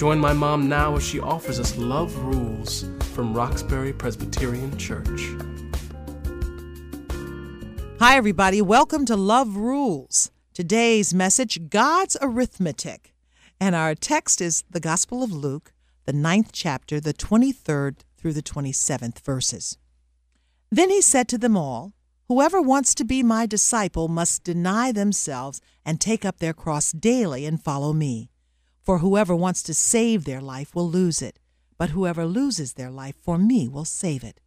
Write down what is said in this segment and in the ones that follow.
Join my mom now as she offers us Love Rules from Roxbury Presbyterian Church. Hi, everybody. Welcome to Love Rules. Today's message God's Arithmetic. And our text is the Gospel of Luke, the ninth chapter, the 23rd through the 27th verses. Then he said to them all, Whoever wants to be my disciple must deny themselves and take up their cross daily and follow me. For whoever wants to save their life will lose it, but whoever loses their life for me will save it.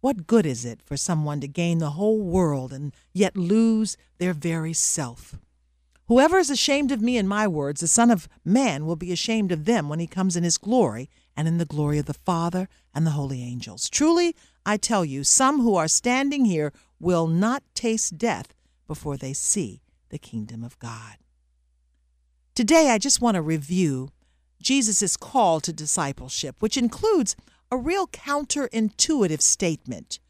What good is it for someone to gain the whole world and yet lose their very self? Whoever is ashamed of me and my words, the Son of Man will be ashamed of them when he comes in his glory and in the glory of the Father and the holy angels. Truly, I tell you, some who are standing here will not taste death before they see the kingdom of God. Today, I just want to review Jesus' call to discipleship, which includes a real counterintuitive statement.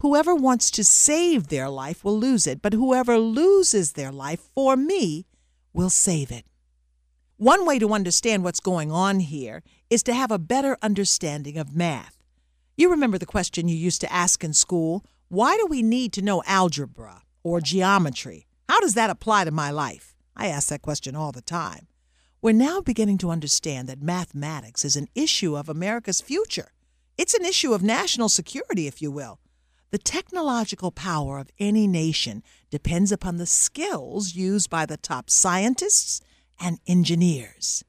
Whoever wants to save their life will lose it, but whoever loses their life for me will save it. One way to understand what's going on here is to have a better understanding of math. You remember the question you used to ask in school why do we need to know algebra or geometry? How does that apply to my life? I ask that question all the time. We're now beginning to understand that mathematics is an issue of America's future. It's an issue of national security, if you will. The technological power of any nation depends upon the skills used by the top scientists and engineers.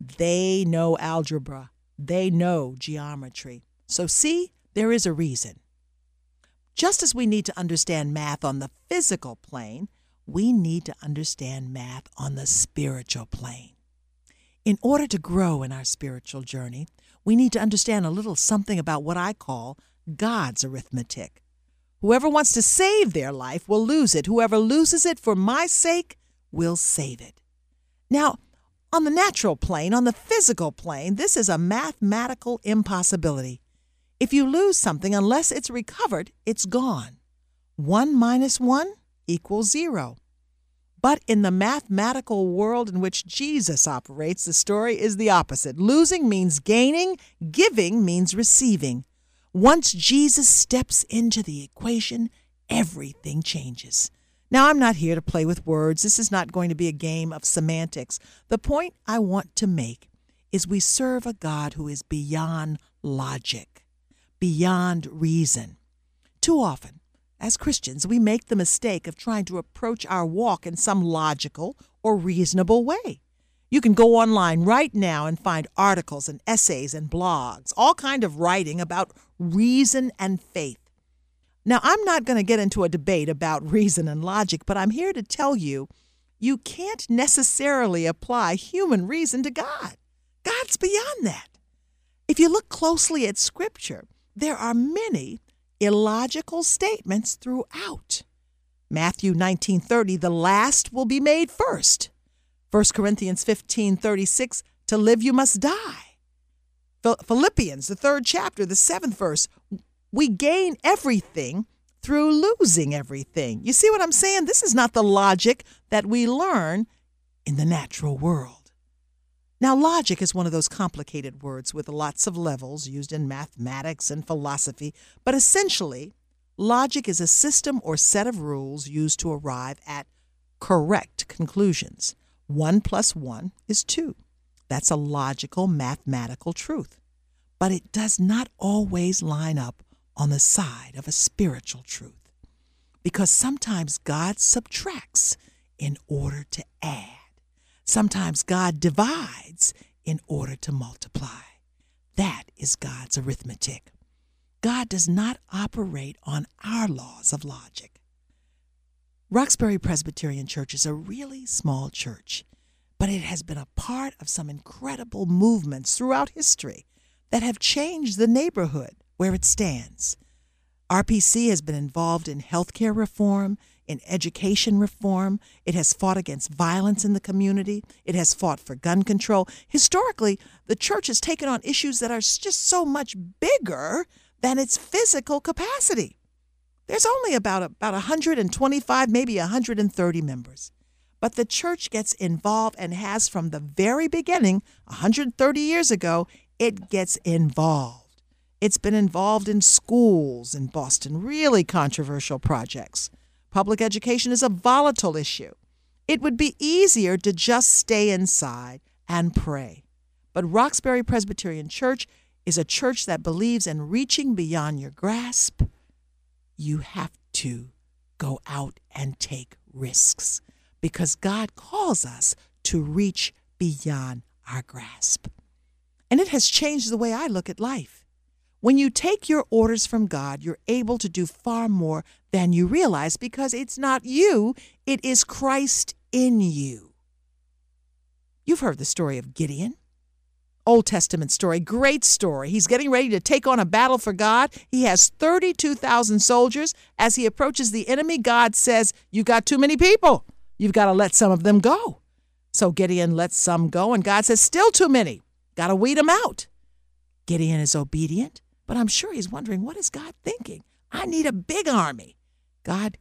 They know algebra, they know geometry. So, see, there is a reason. Just as we need to understand math on the physical plane, we need to understand math on the spiritual plane. In order to grow in our spiritual journey, we need to understand a little something about what I call God's arithmetic. Whoever wants to save their life will lose it. Whoever loses it for my sake will save it. Now, on the natural plane, on the physical plane, this is a mathematical impossibility. If you lose something, unless it's recovered, it's gone. 1 minus 1 equals 0. But in the mathematical world in which Jesus operates, the story is the opposite. Losing means gaining, giving means receiving. Once Jesus steps into the equation, everything changes. Now, I'm not here to play with words. This is not going to be a game of semantics. The point I want to make is we serve a God who is beyond logic, beyond reason. Too often, as Christians, we make the mistake of trying to approach our walk in some logical or reasonable way. You can go online right now and find articles and essays and blogs, all kind of writing about reason and faith. Now, I'm not going to get into a debate about reason and logic, but I'm here to tell you you can't necessarily apply human reason to God. God's beyond that. If you look closely at Scripture, there are many illogical statements throughout. Matthew 19:30 the last will be made first. 1 Corinthians 15:36 to live you must die. Philippians the 3rd chapter the 7th verse we gain everything through losing everything. You see what I'm saying? This is not the logic that we learn in the natural world. Now, logic is one of those complicated words with lots of levels used in mathematics and philosophy, but essentially, logic is a system or set of rules used to arrive at correct conclusions. One plus one is two. That's a logical mathematical truth. But it does not always line up on the side of a spiritual truth. Because sometimes God subtracts in order to add. Sometimes God divides in order to multiply. That is God's arithmetic. God does not operate on our laws of logic. Roxbury Presbyterian Church is a really small church, but it has been a part of some incredible movements throughout history that have changed the neighborhood where it stands. RPC has been involved in healthcare reform, in education reform. It has fought against violence in the community. It has fought for gun control. Historically, the church has taken on issues that are just so much bigger than its physical capacity. There's only about about 125, maybe 130 members. But the church gets involved and has from the very beginning, 130 years ago, it gets involved. It's been involved in schools in Boston, really controversial projects. Public education is a volatile issue. It would be easier to just stay inside and pray. But Roxbury Presbyterian Church is a church that believes in reaching beyond your grasp. You have to go out and take risks because God calls us to reach beyond our grasp. And it has changed the way I look at life. When you take your orders from God, you're able to do far more than you realize because it's not you, it is Christ in you. You've heard the story of Gideon. Old Testament story, great story. He's getting ready to take on a battle for God. He has 32,000 soldiers. As he approaches the enemy, God says, You've got too many people. You've got to let some of them go. So Gideon lets some go, and God says, Still too many. Got to weed them out. Gideon is obedient, but I'm sure he's wondering, What is God thinking? I need a big army. God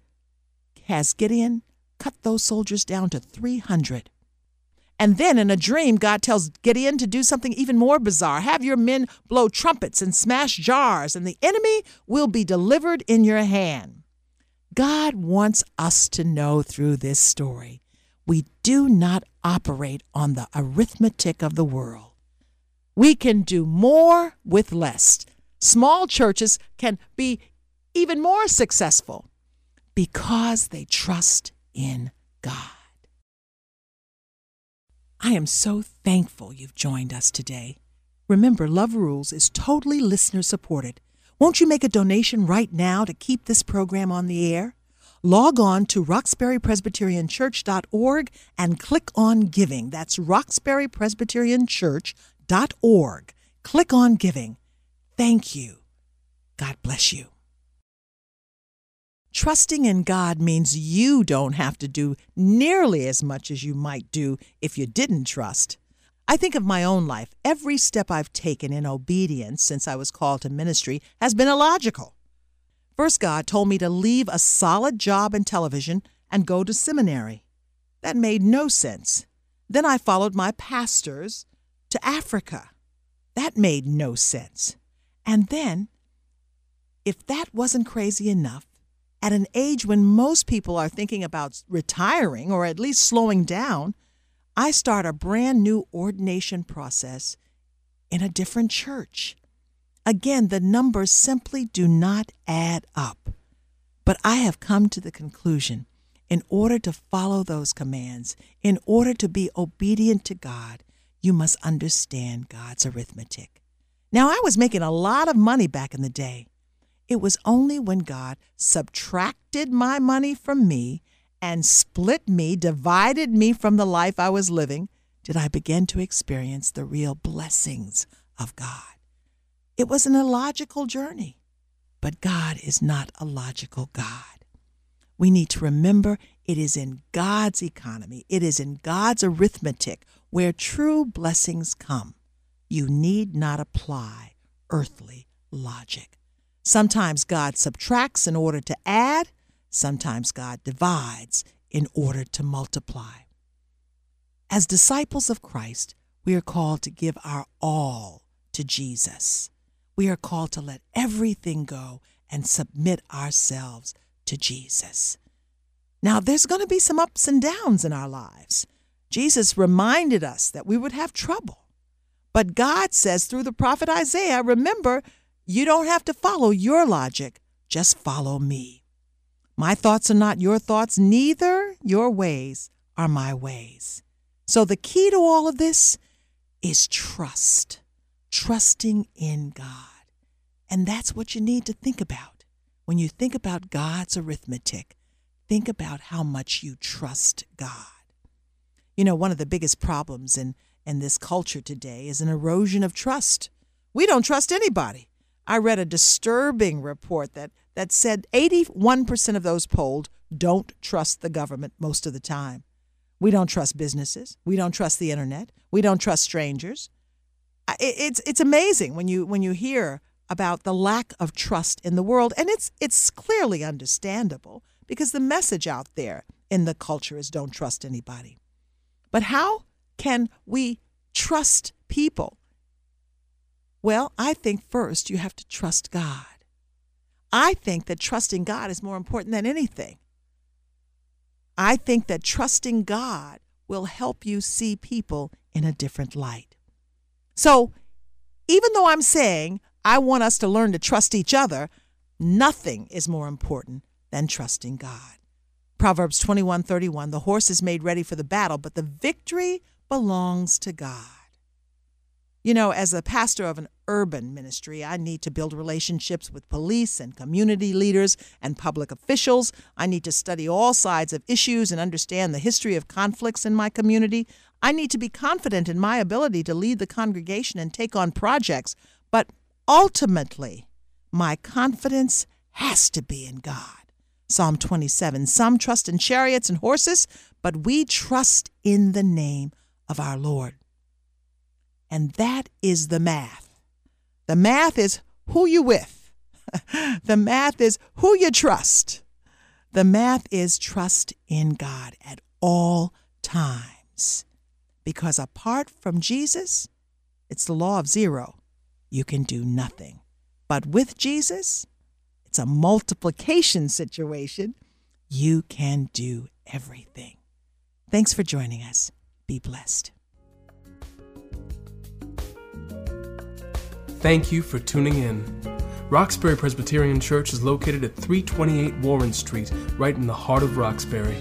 has Gideon cut those soldiers down to 300. And then in a dream, God tells Gideon to do something even more bizarre have your men blow trumpets and smash jars, and the enemy will be delivered in your hand. God wants us to know through this story we do not operate on the arithmetic of the world. We can do more with less. Small churches can be even more successful because they trust in God. I am so thankful you've joined us today. Remember, Love Rules is totally listener supported. Won't you make a donation right now to keep this program on the air? Log on to roxburypresbyterianchurch.org and click on Giving. That's roxburypresbyterianchurch.org. Click on Giving. Thank you. God bless you. Trusting in God means you don't have to do nearly as much as you might do if you didn't trust. I think of my own life. Every step I've taken in obedience since I was called to ministry has been illogical. First, God told me to leave a solid job in television and go to seminary. That made no sense. Then I followed my pastors to Africa. That made no sense. And then, if that wasn't crazy enough, at an age when most people are thinking about retiring or at least slowing down, I start a brand new ordination process in a different church. Again, the numbers simply do not add up. But I have come to the conclusion in order to follow those commands, in order to be obedient to God, you must understand God's arithmetic. Now, I was making a lot of money back in the day. It was only when God subtracted my money from me and split me, divided me from the life I was living, did I begin to experience the real blessings of God. It was an illogical journey, but God is not a logical God. We need to remember it is in God's economy, it is in God's arithmetic where true blessings come. You need not apply earthly logic. Sometimes God subtracts in order to add, sometimes God divides in order to multiply. As disciples of Christ, we are called to give our all to Jesus. We are called to let everything go and submit ourselves to Jesus. Now, there's going to be some ups and downs in our lives. Jesus reminded us that we would have trouble. But God says through the prophet Isaiah, remember, you don't have to follow your logic, just follow me. My thoughts are not your thoughts, neither your ways are my ways. So the key to all of this is trust, trusting in God. And that's what you need to think about. When you think about God's arithmetic, think about how much you trust God. You know, one of the biggest problems in, in this culture today is an erosion of trust. We don't trust anybody. I read a disturbing report that, that said 81% of those polled don't trust the government most of the time. We don't trust businesses. We don't trust the internet. We don't trust strangers. It's, it's amazing when you, when you hear about the lack of trust in the world, and it's, it's clearly understandable because the message out there in the culture is don't trust anybody. But how can we trust people? Well, I think first you have to trust God. I think that trusting God is more important than anything. I think that trusting God will help you see people in a different light. So, even though I'm saying I want us to learn to trust each other, nothing is more important than trusting God. Proverbs 21:31 The horse is made ready for the battle, but the victory belongs to God. You know, as a pastor of an urban ministry, I need to build relationships with police and community leaders and public officials. I need to study all sides of issues and understand the history of conflicts in my community. I need to be confident in my ability to lead the congregation and take on projects. But ultimately, my confidence has to be in God. Psalm 27 Some trust in chariots and horses, but we trust in the name of our Lord. And that is the math. The math is who you with. the math is who you trust. The math is trust in God at all times. Because apart from Jesus, it's the law of zero. You can do nothing. But with Jesus, it's a multiplication situation. You can do everything. Thanks for joining us. Be blessed. Thank you for tuning in. Roxbury Presbyterian Church is located at 328 Warren Street, right in the heart of Roxbury.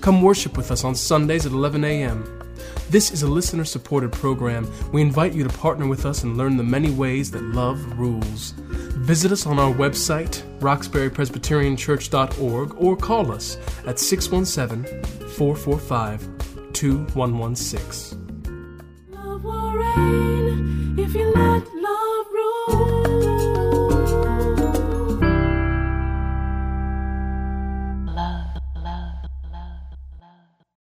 Come worship with us on Sundays at 11 a.m. This is a listener supported program. We invite you to partner with us and learn the many ways that love rules. Visit us on our website, roxburypresbyterianchurch.org, or call us at 617 445 2116.